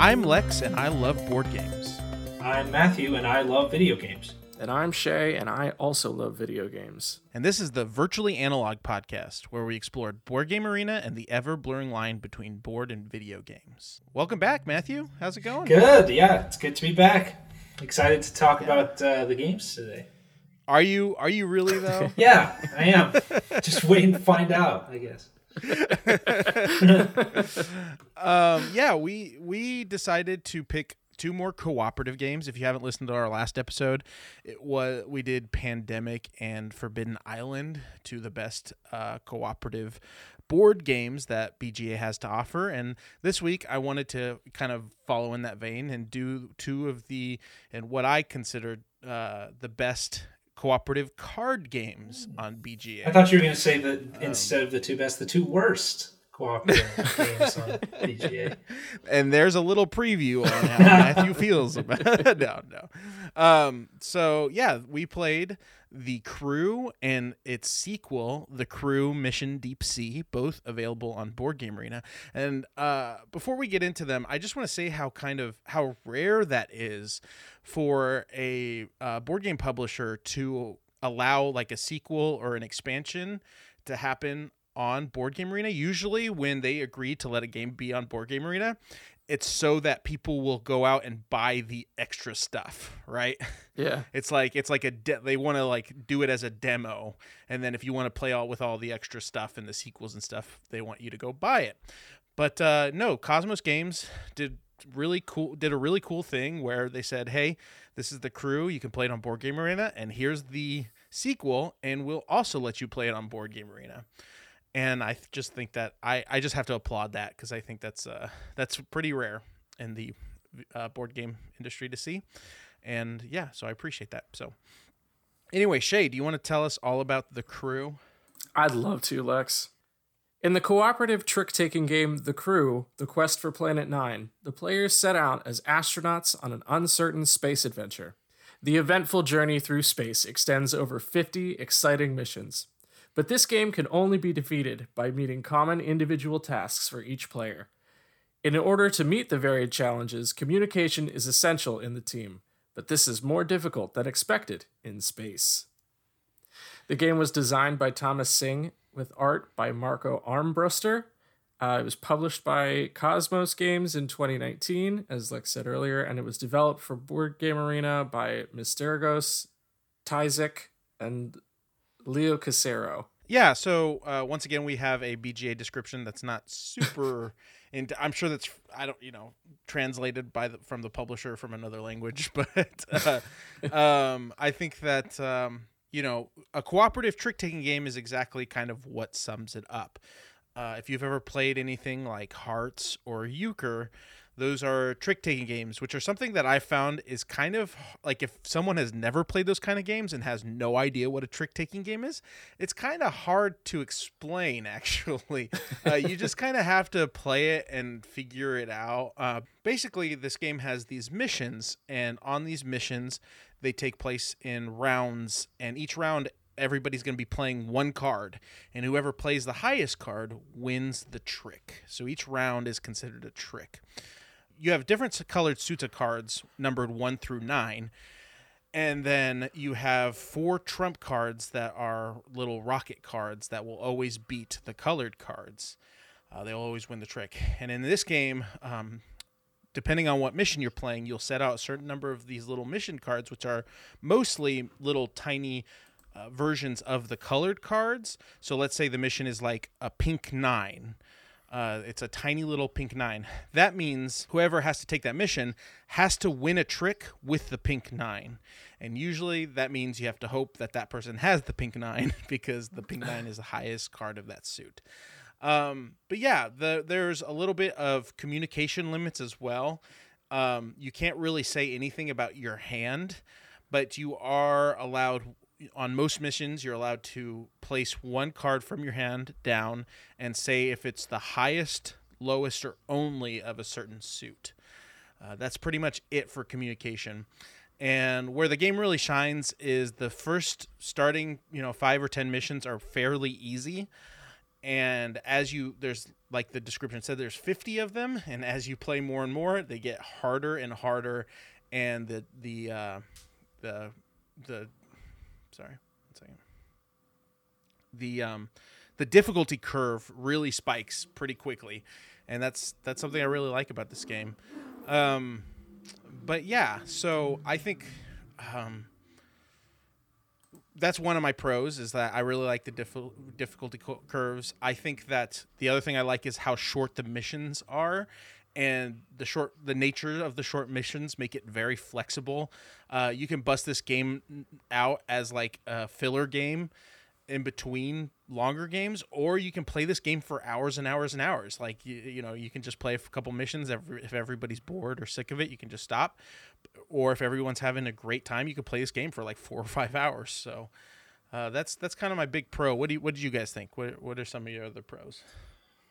I'm Lex, and I love board games. I'm Matthew, and I love video games. And I'm Shay, and I also love video games. And this is the Virtually Analog podcast, where we explored Board Game Arena and the ever blurring line between board and video games. Welcome back, Matthew. How's it going? Good, yeah, it's good to be back. Excited to talk about uh, the games today. Are you? Are you really though? Yeah, I am. Just waiting to find out, I guess. um, yeah, we we decided to pick two more cooperative games. If you haven't listened to our last episode, it was we did Pandemic and Forbidden Island, two the best uh, cooperative board games that BGA has to offer. And this week, I wanted to kind of follow in that vein and do two of the and what I considered uh, the best cooperative card games on BGA. I thought you were going to say that um, instead of the two best, the two worst cooperative games on BGA. And there's a little preview on how Matthew feels about it. no, no. Um, so yeah, we played the Crew and its sequel, The Crew Mission Deep Sea, both available on Board Game Arena. And uh, before we get into them, I just want to say how kind of how rare that is for a uh, board game publisher to allow like a sequel or an expansion to happen on Board Game Arena. Usually, when they agree to let a game be on Board Game Arena, it's so that people will go out and buy the extra stuff, right? Yeah. It's like it's like a de- they want to like do it as a demo, and then if you want to play all with all the extra stuff and the sequels and stuff, they want you to go buy it. But uh, no, Kosmos Games did really cool did a really cool thing where they said, "Hey, this is the crew. You can play it on Board Game Arena, and here's the sequel, and we'll also let you play it on Board Game Arena." And I just think that I, I just have to applaud that because I think that's uh that's pretty rare in the uh, board game industry to see, and yeah, so I appreciate that. So anyway, Shay, do you want to tell us all about the crew? I'd love to, Lex. In the cooperative trick taking game The Crew, The Quest for Planet Nine, the players set out as astronauts on an uncertain space adventure. The eventful journey through space extends over 50 exciting missions. But this game can only be defeated by meeting common individual tasks for each player. In order to meet the varied challenges, communication is essential in the team, but this is more difficult than expected in space. The game was designed by Thomas Sing with art by Marco Armbruster. Uh, it was published by Kosmos Games in 2019, as Lex said earlier, and it was developed for Board Game Arena by Mystergos, Tisaac, and Leo Casero. Yeah, so uh, once again, we have a BGA description that's not super. into, I'm sure that's I don't you know translated by the from the publisher from another language, but uh, um, I think that um, you know a cooperative trick taking game is exactly kind of what sums it up. Uh, if you've ever played anything like Hearts or Euchre, those are trick taking games, which are something that I found is kind of like if someone has never played those kind of games and has no idea what a trick taking game is, it's kind of hard to explain, actually. uh, you just kind of have to play it and figure it out. Uh, basically, this game has these missions, and on these missions, they take place in rounds, and each round everybody's going to be playing one card, and whoever plays the highest card wins the trick. So each round is considered a trick you have different colored suits of cards numbered one through nine and then you have four trump cards that are little rocket cards that will always beat the colored cards. Uh, they'll always win the trick. And in this game um, depending on what mission you're playing you'll set out a certain number of these little mission cards which are mostly little tiny uh, versions of the colored cards. So let's say the mission is like a pink nine uh, it's a tiny little pink nine. That means whoever has to take that mission has to win a trick with the pink nine. And usually that means you have to hope that that person has the pink nine because the pink nine is the highest card of that suit. Um, but yeah, the, there's a little bit of communication limits as well. Um, you can't really say anything about your hand, but you are allowed on most missions, you're allowed to place one card from your hand down and say if it's the highest, lowest, or only of a certain suit. Uh, that's pretty much it for communication. And where the game really shines is the first starting, you know, five or ten missions are fairly easy. and as you there's like the description said there's 50 of them and as you play more and more they get harder and harder and the the uh, the the sorry one second the um the difficulty curve really spikes pretty quickly and that's that's something i really like about this game um but yeah so i think um that's one of my pros is that I really like the diffi- difficulty curves. I think that the other thing I like is how short the missions are, and the short the nature of the short missions make it very flexible. Uh, you can bust this game out as like a filler game in between longer games or you can play this game for hours and hours and hours. Like you, you know you can just play a couple missions every, if everybody's bored or sick of it you can just stop. Or if everyone's having a great time you can play this game for like four or five hours. So uh, that's that's kind of my big pro. What do you what did you guys think? What, what are some of your other pros?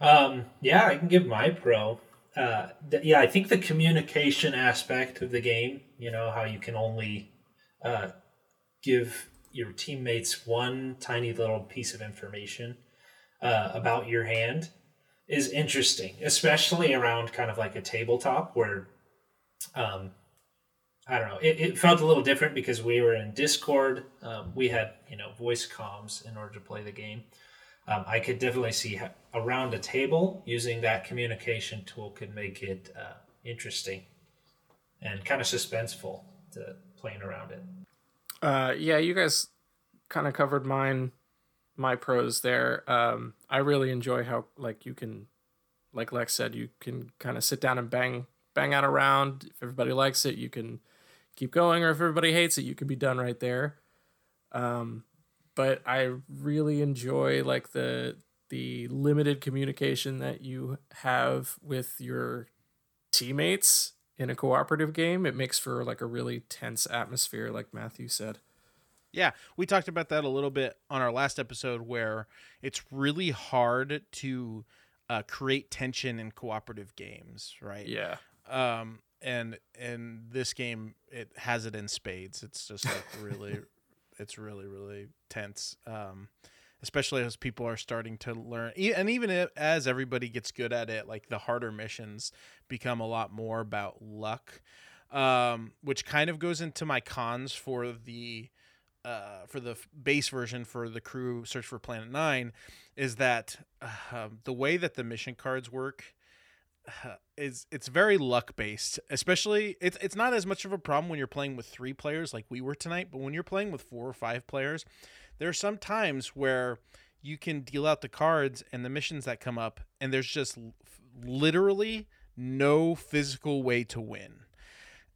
Um, yeah i can give my pro uh, th- yeah i think the communication aspect of the game you know how you can only uh, give your teammates one tiny little piece of information uh, about your hand is interesting, especially around kind of like a tabletop where, um, I don't know, it, it felt a little different because we were in Discord. Um, we had, you know, voice comms in order to play the game. Um, I could definitely see how, around a table using that communication tool could make it uh, interesting and kind of suspenseful to playing around it. Uh, yeah, you guys kind of covered mine, my pros there. Um, I really enjoy how like you can, like Lex said, you can kind of sit down and bang bang out a round. If everybody likes it, you can keep going, or if everybody hates it, you can be done right there. Um, but I really enjoy like the the limited communication that you have with your teammates in a cooperative game, it makes for like a really tense atmosphere, like Matthew said. Yeah, we talked about that a little bit on our last episode, where it's really hard to uh, create tension in cooperative games, right? Yeah. Um, and and this game it has it in spades. It's just like really, it's really really tense. Um, especially as people are starting to learn and even as everybody gets good at it like the harder missions become a lot more about luck um, which kind of goes into my cons for the uh, for the base version for the crew search for planet 9 is that uh, the way that the mission cards work is it's very luck based especially it's it's not as much of a problem when you're playing with 3 players like we were tonight but when you're playing with 4 or 5 players there are some times where you can deal out the cards and the missions that come up and there's just literally no physical way to win.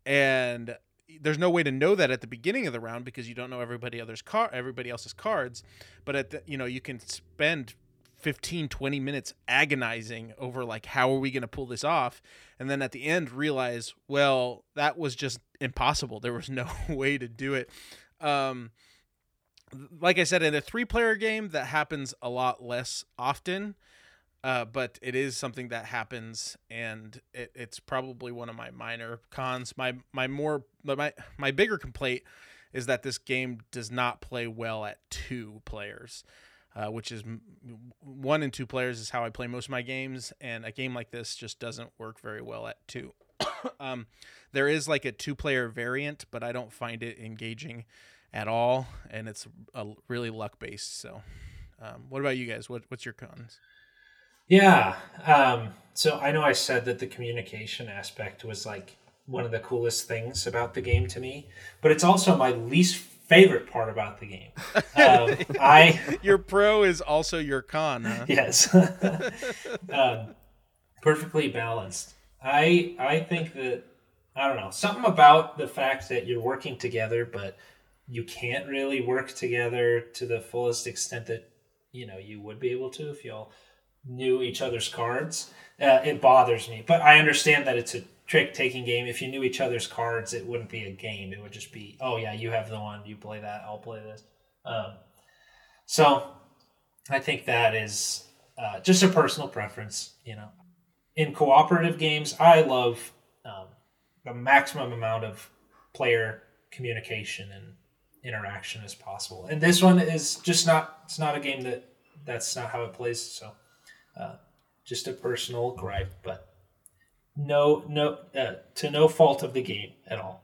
And there's no way to know that at the beginning of the round because you don't know everybody other's car everybody else's cards but at the you know you can spend 15 20 minutes agonizing over like how are we going to pull this off and then at the end realize well that was just impossible there was no way to do it um like I said, in a three player game, that happens a lot less often. Uh, but it is something that happens, and it, it's probably one of my minor cons. My my more my my bigger complaint is that this game does not play well at two players, uh, which is one and two players is how I play most of my games, and a game like this just doesn't work very well at two. um, there is like a two player variant, but I don't find it engaging at all, and it's a really luck based. So, um, what about you guys? What what's your cons? Yeah. Um, so I know I said that the communication aspect was like one of the coolest things about the game to me, but it's also my least favorite part about the game. Um, I your pro is also your con. Huh? Yes. um, perfectly balanced. I I think that I don't know something about the fact that you're working together, but you can't really work together to the fullest extent that you know you would be able to if y'all knew each other's cards. Uh, it bothers me, but I understand that it's a trick taking game. If you knew each other's cards, it wouldn't be a game. It would just be, oh yeah, you have the one, you play that, I'll play this. Um, so I think that is uh, just a personal preference. You know, in cooperative games, I love um, the maximum amount of player communication and interaction as possible. And this one is just not it's not a game that that's not how it plays. So, uh, just a personal gripe, but no, no, uh, to no fault of the game at all.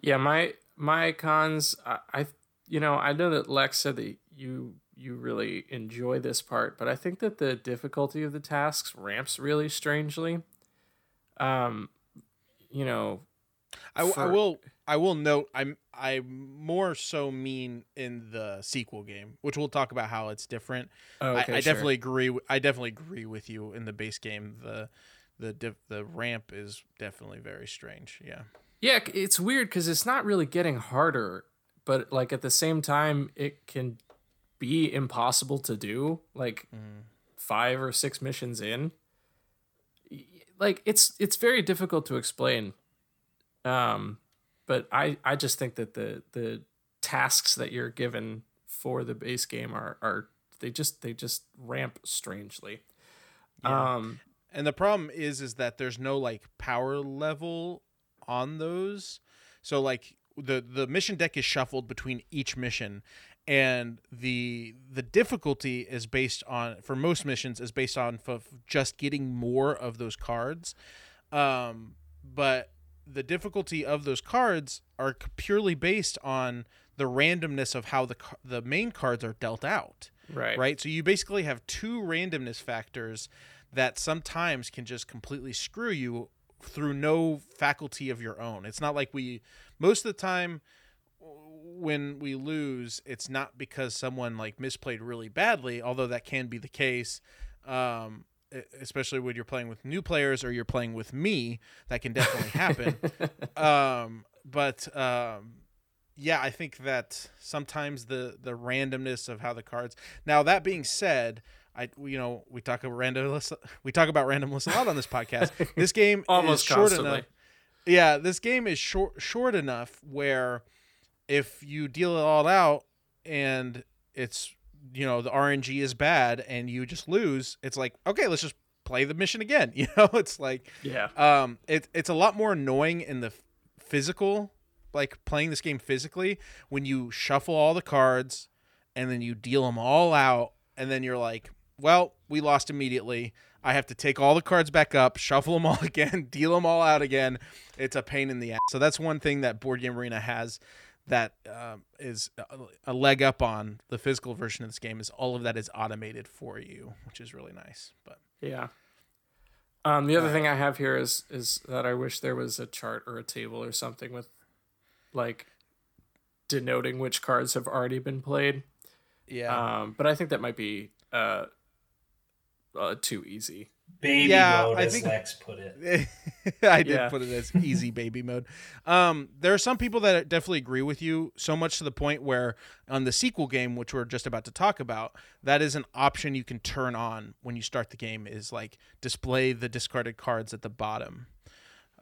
Yeah, my my cons. I, I you know I know that Lex said that you you really enjoy this part, but I think that the difficulty of the tasks ramps really strangely. Um, you know, I, I will I will note I'm I more so mean in the sequel game, which we'll talk about how it's different. Oh, okay, I, I sure. definitely agree. w- I definitely agree with you in the base game. The the diff, the ramp is definitely very strange. Yeah. Yeah, it's weird because it's not really getting harder, but like at the same time, it can be impossible to do. Like five or six missions in, like it's it's very difficult to explain. Um, but I I just think that the the tasks that you're given for the base game are are they just they just ramp strangely. Yeah. Um, And the problem is is that there's no like power level on those. So like the the mission deck is shuffled between each mission and the the difficulty is based on for most missions is based on f- just getting more of those cards. Um but the difficulty of those cards are purely based on the randomness of how the the main cards are dealt out right. right? So you basically have two randomness factors that sometimes can just completely screw you through no faculty of your own. It's not like we most of the time when we lose, it's not because someone like misplayed really badly, although that can be the case. Um, especially when you're playing with new players or you're playing with me, that can definitely happen. um, but um, yeah, I think that sometimes the the randomness of how the cards. Now that being said, I you know we talk about randomness we talk about randomness a lot on this podcast. This game Almost is short constantly. enough. Yeah, this game is short short enough where if you deal it all out and it's you know the RNG is bad and you just lose, it's like okay, let's just play the mission again. You know, it's like Yeah. um, it, it's a lot more annoying in the physical, like playing this game physically, when you shuffle all the cards and then you deal them all out, and then you're like, well, we lost immediately. I have to take all the cards back up, shuffle them all again, deal them all out again. It's a pain in the ass. So that's one thing that Board Game Arena has that um, is a- leg up on the physical version of this game is all of that is automated for you, which is really nice. But Yeah. Um, the other thing I have here is is that I wish there was a chart or a table or something with like denoting which cards have already been played. yeah, Um, but I think that might be uh, uh too easy. Baby Yeah, mode, I as think- Lex put it. I did Yeah. put it as easy baby mode. Um, there are some people that definitely agree with you, so much to the point where on the sequel game, which we're just about to talk about, that is an option you can turn on when you start the game. Is like display the discarded cards at the bottom.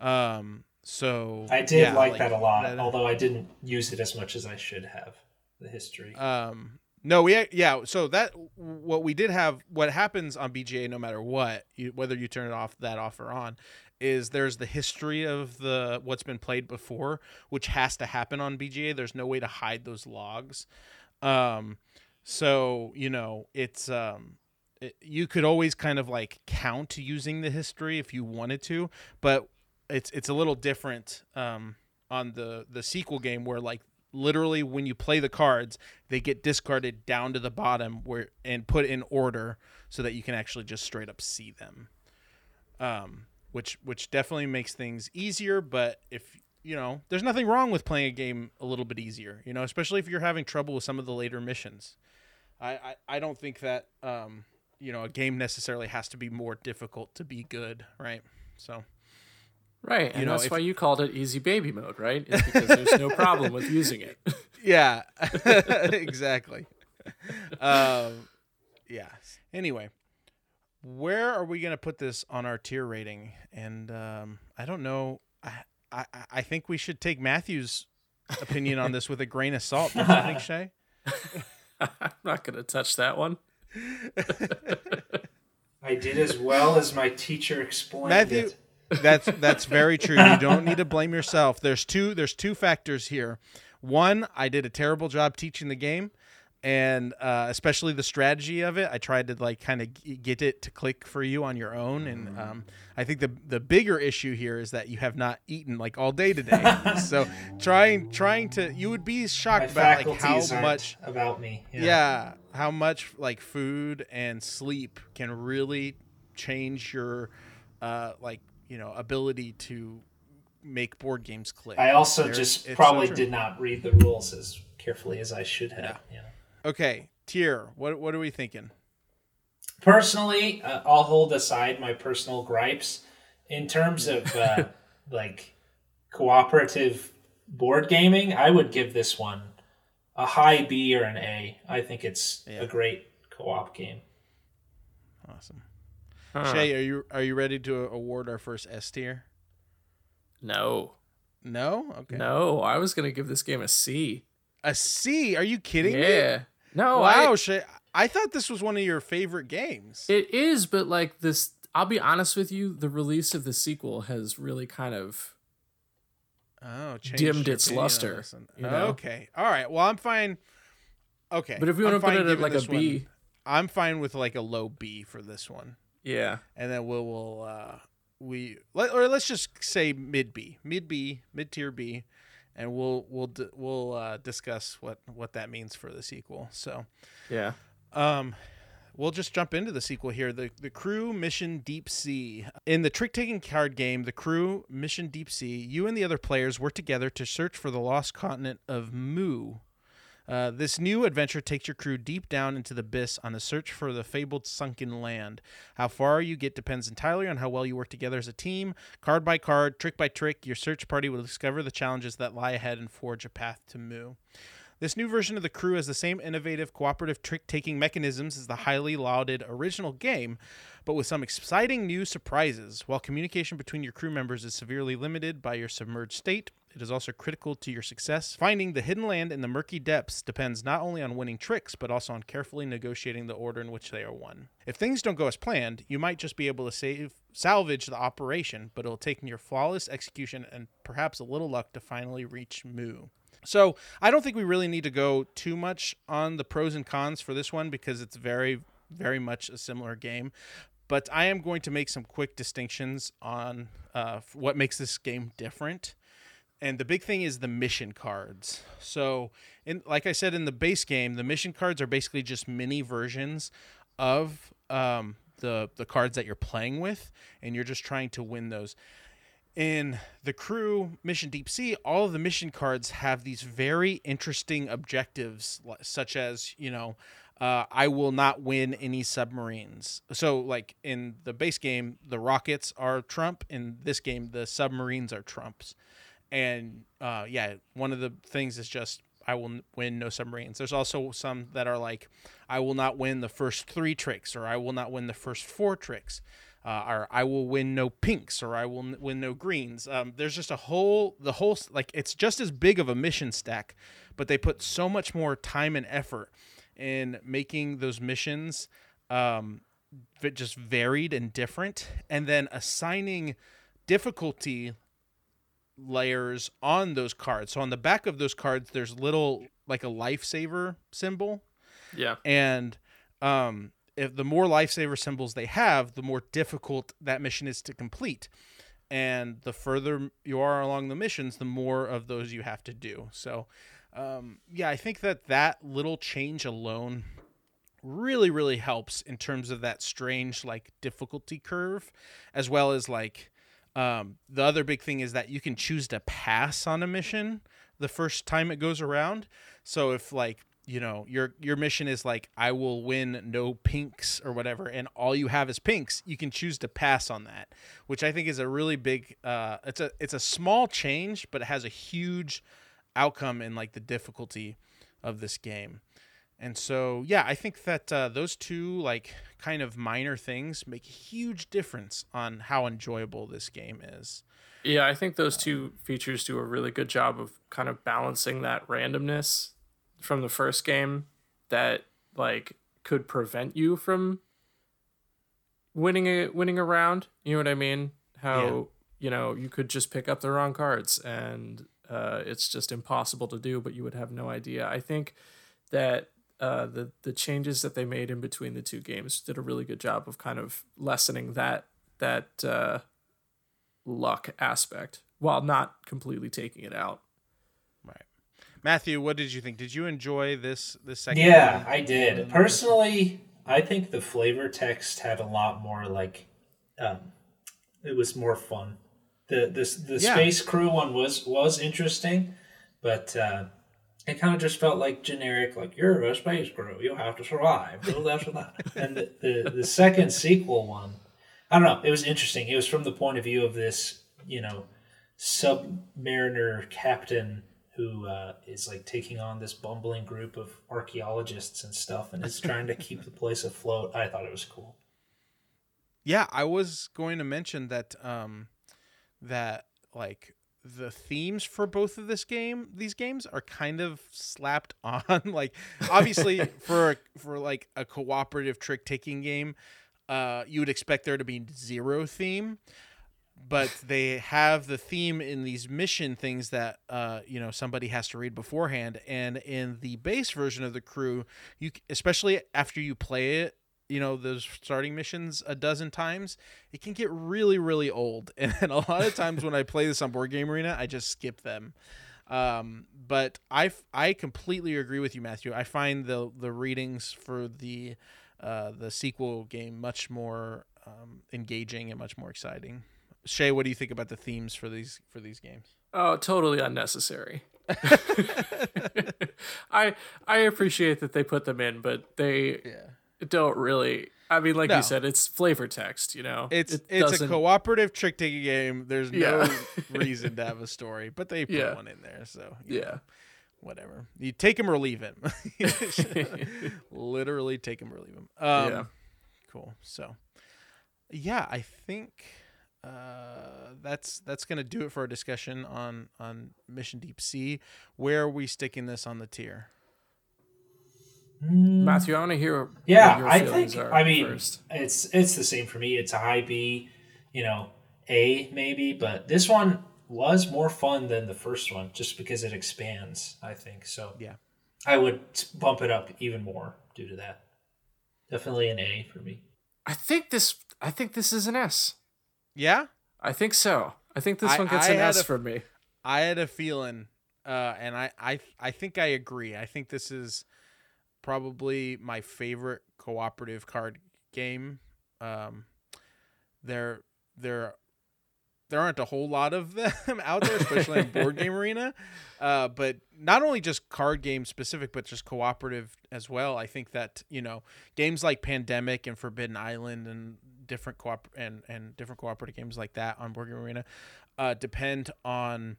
Um, so I did yeah, like, that a lot, that- although I didn't use it as much as I should have. The history. Um, no, we yeah. So that what we did have, what happens on BGA, no matter what, you, whether you turn it off, that off or on, is there's the history of the what's been played before, which has to happen on BGA. There's no way to hide those logs. Um, so you know it's um. It, you could always kind of like count using the history if you wanted to, but it's it's a little different um, on the the sequel game where like literally when you play the cards they get discarded down to the bottom where and put in order so that you can actually just straight up see them. Um which which definitely makes things easier but if you know there's nothing wrong with playing a game a little bit easier you know especially if you're having trouble with some of the later missions. I i, I don't think that um you know a game necessarily has to be more difficult to be good right? So Right, and know, that's if- why you called it easy baby mode, right? Is because there's no problem with using it. Yeah, exactly. um, yeah. Anyway, where are we gonna put this on our tier rating? And um, I don't know. I, I I think we should take Matthew's opinion on this with a grain of salt. Don't you think, Shay? I'm not gonna touch that one. I did as well as my teacher explained Matthew, it. That's that's very true. You don't need to blame yourself. There's two there's two factors here. One, I did a terrible job teaching the game. and uh, especially the strategy of it. I tried to like kind of g- get it to click for you on your own, and um, I think the the bigger issue here is that you have not eaten like all day today. so trying trying to you would be My shocked about like how much about me. yeah. how much like food and sleep can really change your uh like you know ability to make board games click I also There's- just it's so probably did not read the rules as carefully as I should have. Yeah. okay tier what what are we thinking Personally, uh, I'll hold aside my personal gripes in terms of uh, like cooperative board gaming. I would give this one a high B or an A. I think it's Yeah. a great co-op game. awesome Huh. shay are you are you ready to award our first s tier? No. no? Okay. No, I was gonna give this game a C. a c? Are you kidding me? Yeah. No, wow I, shay i thought this was one of your favorite games. It is, but like this I'll be honest with you, the release of the sequel has really kind of oh dimmed its luster, you know? okay. All right. Well i'm fine. Okay. But if you I'm want to put it at giving like a this one- B, I'm fine with like a low B for this one, yeah. and then we'll, we'll uh, we let, or let's just say mid B, mid B, mid tier B, and we'll we'll we'll uh, discuss what what that means for the sequel. So, Yeah. um, we'll just jump into the sequel here. The the Crew Mission Deep Sea. In the trick taking card game, the Crew Mission Deep Sea, you and the other players work together to search for the lost continent of Mu. Uh, this new adventure takes your crew deep down into the abyss on a search for the fabled sunken land. How far you get depends entirely on how well you work together as a team. Card by card, trick by trick, your search party will discover the challenges that lie ahead and forge a path to Mu. This new version of the crew has the same innovative cooperative trick taking mechanisms as the highly lauded original game, but with some exciting new surprises. While communication between your crew members is severely limited by your submerged state, it is also critical to your success. Finding the hidden land in the murky depths depends not only on winning tricks, but also on carefully negotiating the order in which they are won. If things don't go as planned, you might just be able to save salvage the operation, but it'll take your flawless execution and perhaps a little luck to finally reach Mu. So I don't think we really need to go too much on the pros and cons for this one because it's very, very much a similar game. But I am going to make some quick distinctions on uh, what makes this game different. And the big thing is the mission cards. So, in like I said in the base game, the mission cards are basically just mini versions of um, the the cards that you're playing with, and you're just trying to win those. In the crew mission deep sea all of the mission cards have these very interesting objectives such as you know uh, i will not win any submarines. So like in the base game the rockets are trump in this game the submarines are trumps and uh, yeah one of the things is just i will win no submarines there's also some that are like i will not win the first three tricks or i will not win the first four tricks uh, or I will win no pinks, or I will n- win no greens. Um, there's just a whole, the whole, like it's just as big of a mission stack, but they put so much more time and effort in making those missions um, just varied and different, and then assigning difficulty layers on those cards. So on the back of those cards, there's little like a lifesaver symbol Yeah. and um, if the more lifesaver symbols they have, the more difficult that mission is to complete. And the further you are along the missions, the more of those you have to do. So, um, yeah, I think that that little change alone really, really helps in terms of that strange like difficulty curve, as well as like um, the other big thing is that you can choose to pass on a mission the first time it goes around. So if like you know your your mission is like I will win no pinks or whatever, and all you have is pinks, you can choose to pass on that, which I think is a really big. Uh, it's a it's a small change, but it has a huge outcome in like the difficulty of this game. And so, yeah, I think that uh, those two like kind of minor things make a huge difference on how enjoyable this game is. Yeah, I think those two features do a really good job of kind of balancing that randomness from the first game that like could prevent you from winning a winning a round. You know what I mean? How Yeah. you know you could just pick up the wrong cards and uh, it's just impossible to do, but you would have no idea. I think that uh, the the changes that they made in between the two games did a really good job of kind of lessening that that uh, luck aspect while not completely taking it out. Right, Matthew, what did you think? Did you enjoy this this second? Yeah, game? I did. Personally, I think the flavor text had a lot more like, um, it was more fun. The the the Yeah. space crew one was was interesting, but uh, it kind of just felt like generic. Like you're a space crew, you have to survive. Or that. and the, the the second sequel one, I don't know. It was interesting. It was from the point of view of this, you know, submariner captain who uh, is like taking on this bumbling group of archaeologists and stuff, and is trying to keep the place afloat. I thought it was cool. Yeah, I was going to mention that um that like the themes for both of this game these games are kind of slapped on like obviously for for like a cooperative trick taking game uh you would expect there to be zero theme but they have the theme in these mission things that uh you know somebody has to read beforehand. And in the base version of the crew you especially after you play it you know those starting missions a dozen times it can get really really old. And a lot of times when i play this on board game arena i just skip them. Um, but I completely agree with you matthew. I find the the readings for the uh, the sequel game much more um, engaging and much more exciting. Shay what do you think about the themes for these for these games? Oh, totally unnecessary. I I appreciate that they put them in, but they yeah don't really. I mean, like No. you said, it's flavor text. You know, it's It it's a doesn't- cooperative trick taking game there's no Yeah. reason to have a story but they put Yeah. one in there so Yeah. know. whatever. You take him or leave him. Literally take him or leave him. Um, Yeah. Cool. So, yeah, I think uh, that's that's gonna do it for our discussion on on Mission Deep Sea. Where are we sticking this on the tier? Matthew, I want to hear. what Yeah, your I feelings think. are I mean, first. it's it's the same for me. It's a high B, you know, A maybe, but this one was more fun than the first one just because it expands. I think so. Yeah. I would bump it up even more due to that. Definitely an A for me. I think this. I think this is an S. Yeah, I think so. I think this I- one gets I an had S a- from me. I had a feeling, uh, and I, I I think I agree. I think this is probably my favorite cooperative card game. Um, there there there aren't a whole lot of them out there, especially in board game arena. Uh, but not only just card game specific, but just cooperative as well. I think that you know games like Pandemic and Forbidden Island and different coop and and different cooperative games like that on board game arena uh, depend on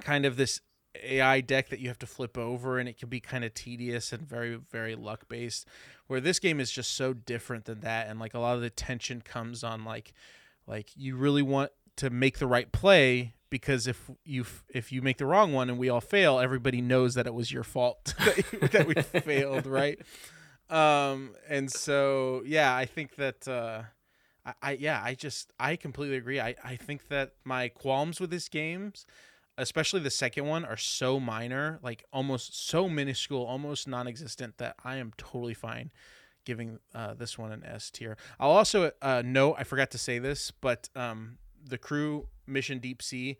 kind of this AI deck that you have to flip over, and it can be kind of tedious and very, very luck based. Where this game is just so different than that, and like a lot of the tension comes on like, like you really want to make the right play because if you if you make the wrong one and we all fail, everybody knows that it was your fault that, that we failed, right? Um, and so yeah, I think that. Uh, I, I yeah, I just I completely agree. I, I think that my qualms with this games, especially the second one, are so minor, like almost so minuscule, almost non-existent that I am totally fine giving uh, this one an S tier. I'll also uh, note I forgot to say this, but um, the crew mission Deep Sea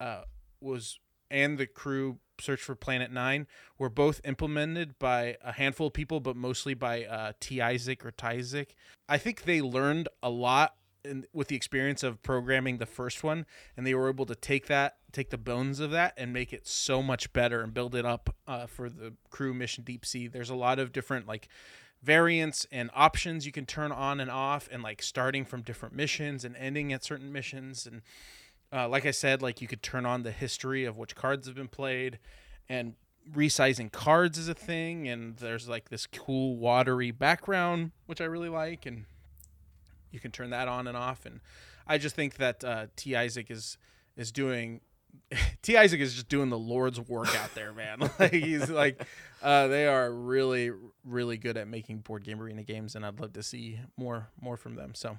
uh, was and the crew search for Planet Nine were both implemented by a handful of people, but mostly by uh, T. Isaac or Ty Isaac. I think they learned a lot in, with the experience of programming the first one, and they were able to take that, take the bones of that, and make it so much better and build it up uh, for the crew mission Deep Sea. There's a lot of different like variants and options you can turn on and off, and like starting from different missions and ending at certain missions and uh, like I said, like you could turn on the history of which cards have been played, and resizing cards is a thing. And there's like this cool watery background, which I really like, and you can turn that on and off. And I just think that uh, T Isaac is is doing. T Isaac is just doing the Lord's work out there, man. like he's like, uh, they are really, really good at making board game arena games, and I'd love to see more, more from them. So,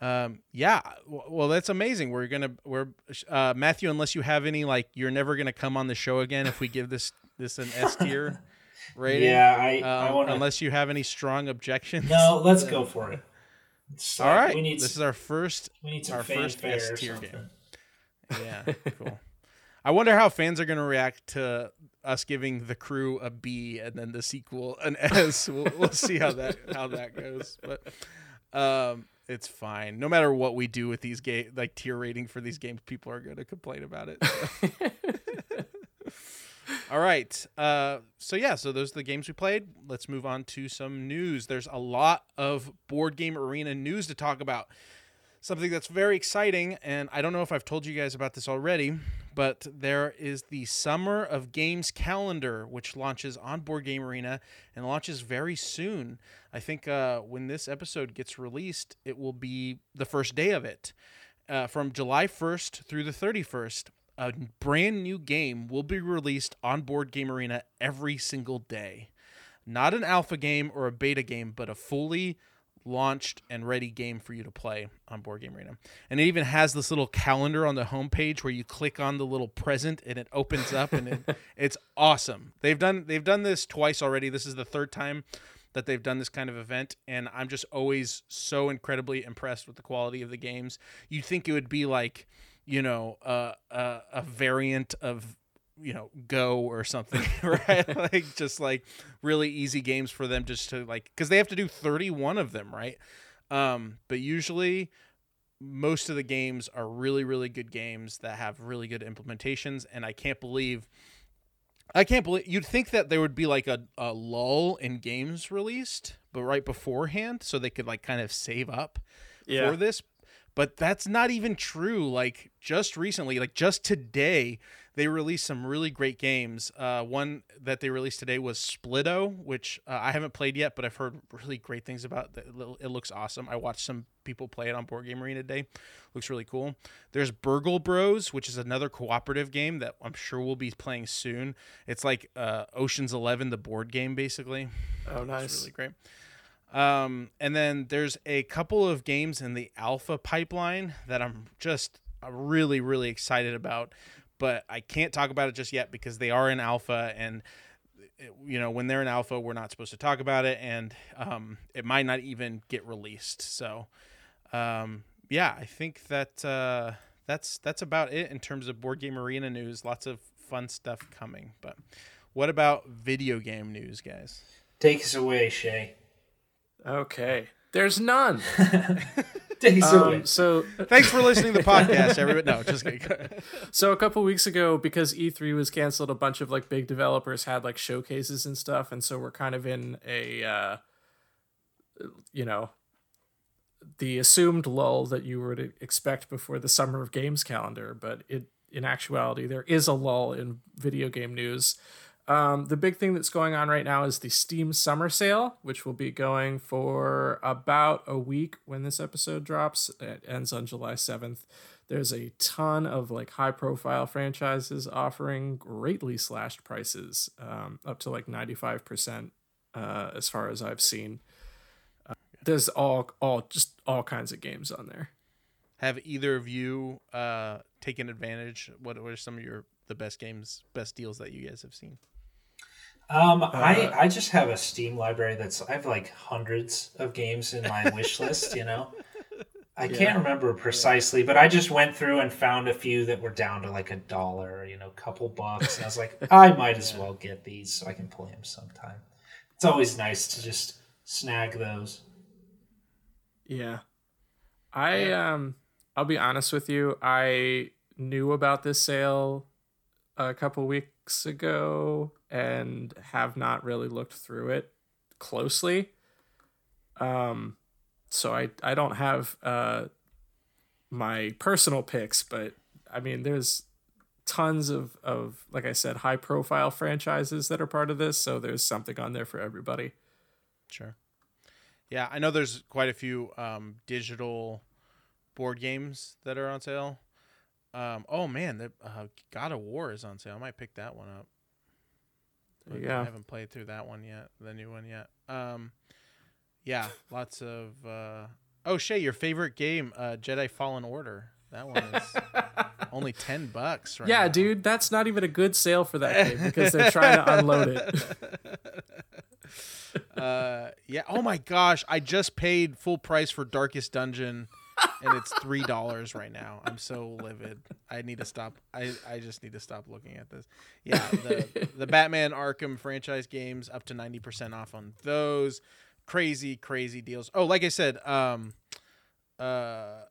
um, yeah, w- well, that's amazing. We're gonna, we're uh, Matthew. Unless you have any, like, you're never gonna come on the show again if we give this this an S tier. rating. Yeah, I, I Um, want to. Unless you have any strong objections. No, let's go for it. It's All we need this is our first. we need some our first fanfare S tier game. Yeah, cool. I wonder how fans are going to react to us giving the crew a B and then the sequel an S. We'll, we'll see how that how that goes. But um, it's fine. No matter what we do with these game like tier rating for these games, people are going to complain about it. so. All right. Uh, so yeah, so those are the games we played. Let's move on to some news. There's a lot of board game arena news to talk about. Something that's very exciting, and I don't know if I've told you guys about this already, but there is the Summer of Games calendar, which launches on Board Game Arena and launches very soon. I think uh, when this episode gets released, it will be the first day of it. Uh, from July 1st through the 31st, a brand new game will be released on Board Game Arena every single day. Not an alpha game or a beta game, but a fully launched and ready game for you to play on Board Game Arena. And it even has this little calendar on the homepage where you click on the little present and it opens up and it, it's awesome. They've done they've done this twice already. This is the third time that they've done this kind of event and I'm just always so incredibly impressed with the quality of the games. You'd think it would be like, you know, uh, uh, a variant of you know go or something right like just like really easy games for them just to like because they have to do 31 of them right um but usually most of the games are really really good games that have really good implementations and i can't believe i can't believe you'd think that there would be like a, a lull in games released but right beforehand so they could like kind of save up Yeah. for this but that's not even true like just recently like just today they released some really great games. Uh, one that they released today was Splito which uh, i haven't played yet but i've heard really great things about it it looks awesome. I watched some people play it on board game arena today. Looks really cool. There's burgle bros which is another cooperative game that i'm sure we'll be playing soon. It's like uh, oceans 11 the board game basically. Oh, it's nice. really great. Um, and then there's a couple of games in the alpha pipeline that I'm just uh, really, really excited about, but I can't talk about it just yet because they are in alpha and you know when they're in alpha we're not supposed to talk about it and um, it might not even get released. So um, yeah i think that uh, that's that's about it in terms of board game arena news. Lots of fun stuff coming but what about video game news guys? Take us away, Shay. Okay. There's none. Take us away. Um, so Thanks for listening to the podcast, everybody. No, just kidding. So a couple weeks ago, because E3 was canceled, a bunch of like big developers had like showcases and stuff, and so we're kind of in a, uh, you know, the assumed lull that you would expect before the Summer of Games calendar. But it, in actuality, there is a lull in video game news. Um, the big thing that's going on right now is the Steam Summer Sale, which will be going for about a week when this episode drops. It ends on July 7th. There's a ton of like high profile franchises offering greatly slashed prices, um, up to like 95% uh, as far as I've seen. Uh, there's all all just all kinds of games on there. Have either of you uh, taken advantage? What what are some of your the best games, best deals that you guys have seen? Um, I I just have a Steam library that's I have like hundreds of games in my wish list. You know, I can't remember precisely, but I just went through and found a few that were down to like a dollar, you know, a couple bucks, and I was like, I might as well get these so I can play them sometime. It's always nice to just snag those. Yeah. I um I'll be honest with you, I knew about this sale a couple weeks ago and have not really looked through it closely. Um so I I don't have uh my personal picks, but I mean there's tons of of like I said high profile franchises that are part of this, so there's something on there for everybody. Sure. Yeah, I know there's quite a few um, digital board games that are on sale. Um, oh man, the uh, God of War is on sale. I might pick that one up. But I haven't played through that one yet, the new one yet. Um, yeah, lots of. Uh, oh, Shay, your favorite game, uh, Jedi Fallen Order. That one is Only ten bucks, right? yeah, now. dude, that's not even a good sale for that game because they're trying to unload it. Uh, yeah. Oh my gosh, I just paid full price for Darkest Dungeon, and it's three dollars right now. I'm so livid. I need to stop. I, I just need to stop looking at this. Yeah, the the Batman Arkham franchise games up to ninety percent off on those. Crazy, crazy deals. Oh, like I said, um, uh, uh,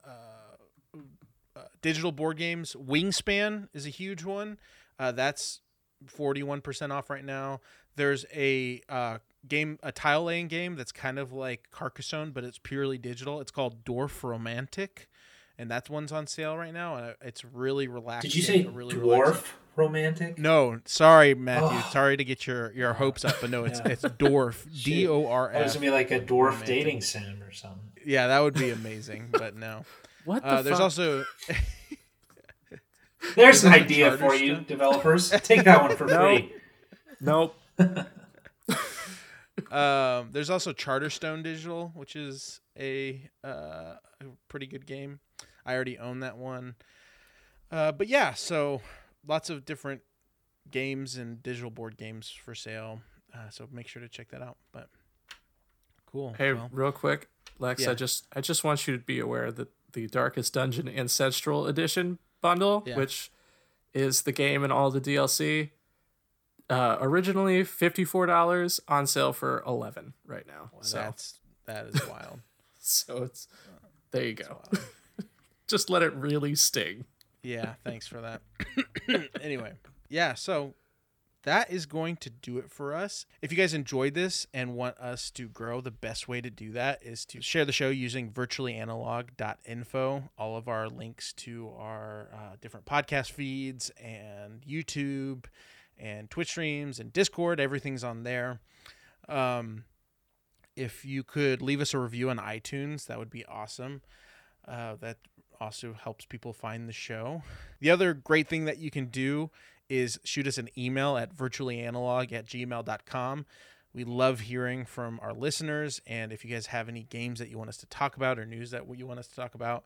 uh digital board games. Wingspan is a huge one. Uh, that's forty one percent off right now. There's a uh, game, a tile laying game that's kind of like Carcassonne, but it's purely digital. It's called Dorfromantik, and that one's on sale right now, and it's really relaxing. Did you say really dwarf relaxing- romantic? No, sorry, Matthew. Oh. Sorry to get your your hopes up, but no, it's Yeah. it's Dorf. D O R That was gonna be like a dwarf Romantic. dating sim or something. Yeah, that would be amazing, but no. What the Uh, there's fuck? also There's an idea for you, stuff? developers. Take that one for No. free. nope. Um, there's also Charterstone Digital, which is a uh, a pretty good game. I already own that one. Uh, but yeah, so lots of different games and digital board games for sale. Uh, so make sure to check that out. But cool. Hey, Well, real quick, Lex, Yeah. I just I just want you to be aware that the Darkest Dungeon Ancestral Edition bundle, Yeah. which is the game and all the DLC, uh, originally fifty four dollars on sale for eleven right now. so that's that is wild. so it's there you go. Just let it really sting. Yeah, thanks for that. anyway, yeah, so that is going to do it for us. If you guys enjoyed this and want us to grow, the best way to do that is to share the show using virtuallyanalog.info. All of our links to our uh, different podcast feeds and YouTube and Twitch streams and Discord, everything's on there. Um, if you could leave us a review on iTunes, that would be awesome. Uh, that also helps people find the show. The other great thing that you can do is shoot us an email at virtuallyanalog at gmail.com. We love hearing from our listeners. And if you guys have any games that you want us to talk about or news that you want us to talk about,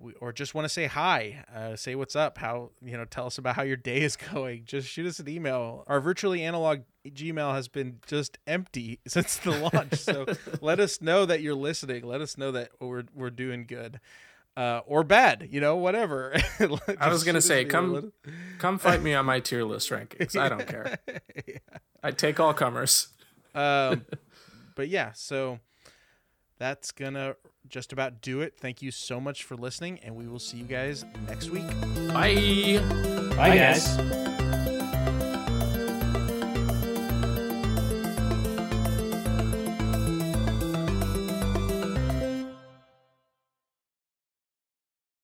we, or just want to say hi, uh, say what's up, how, you know, tell us about how your day is going, just shoot us an email. Our virtually analog Gmail has been just empty since the launch. So let us know that you're listening. Let us know that we're, we're doing good uh, or bad, you know, whatever. I was gonna say, come- email. Come fight me on my tier list rankings. I don't care. I take all comers. um, but yeah, so that's gonna just about do it. Thank you so much for listening, and we will see you guys next week. Bye. Bye, guys.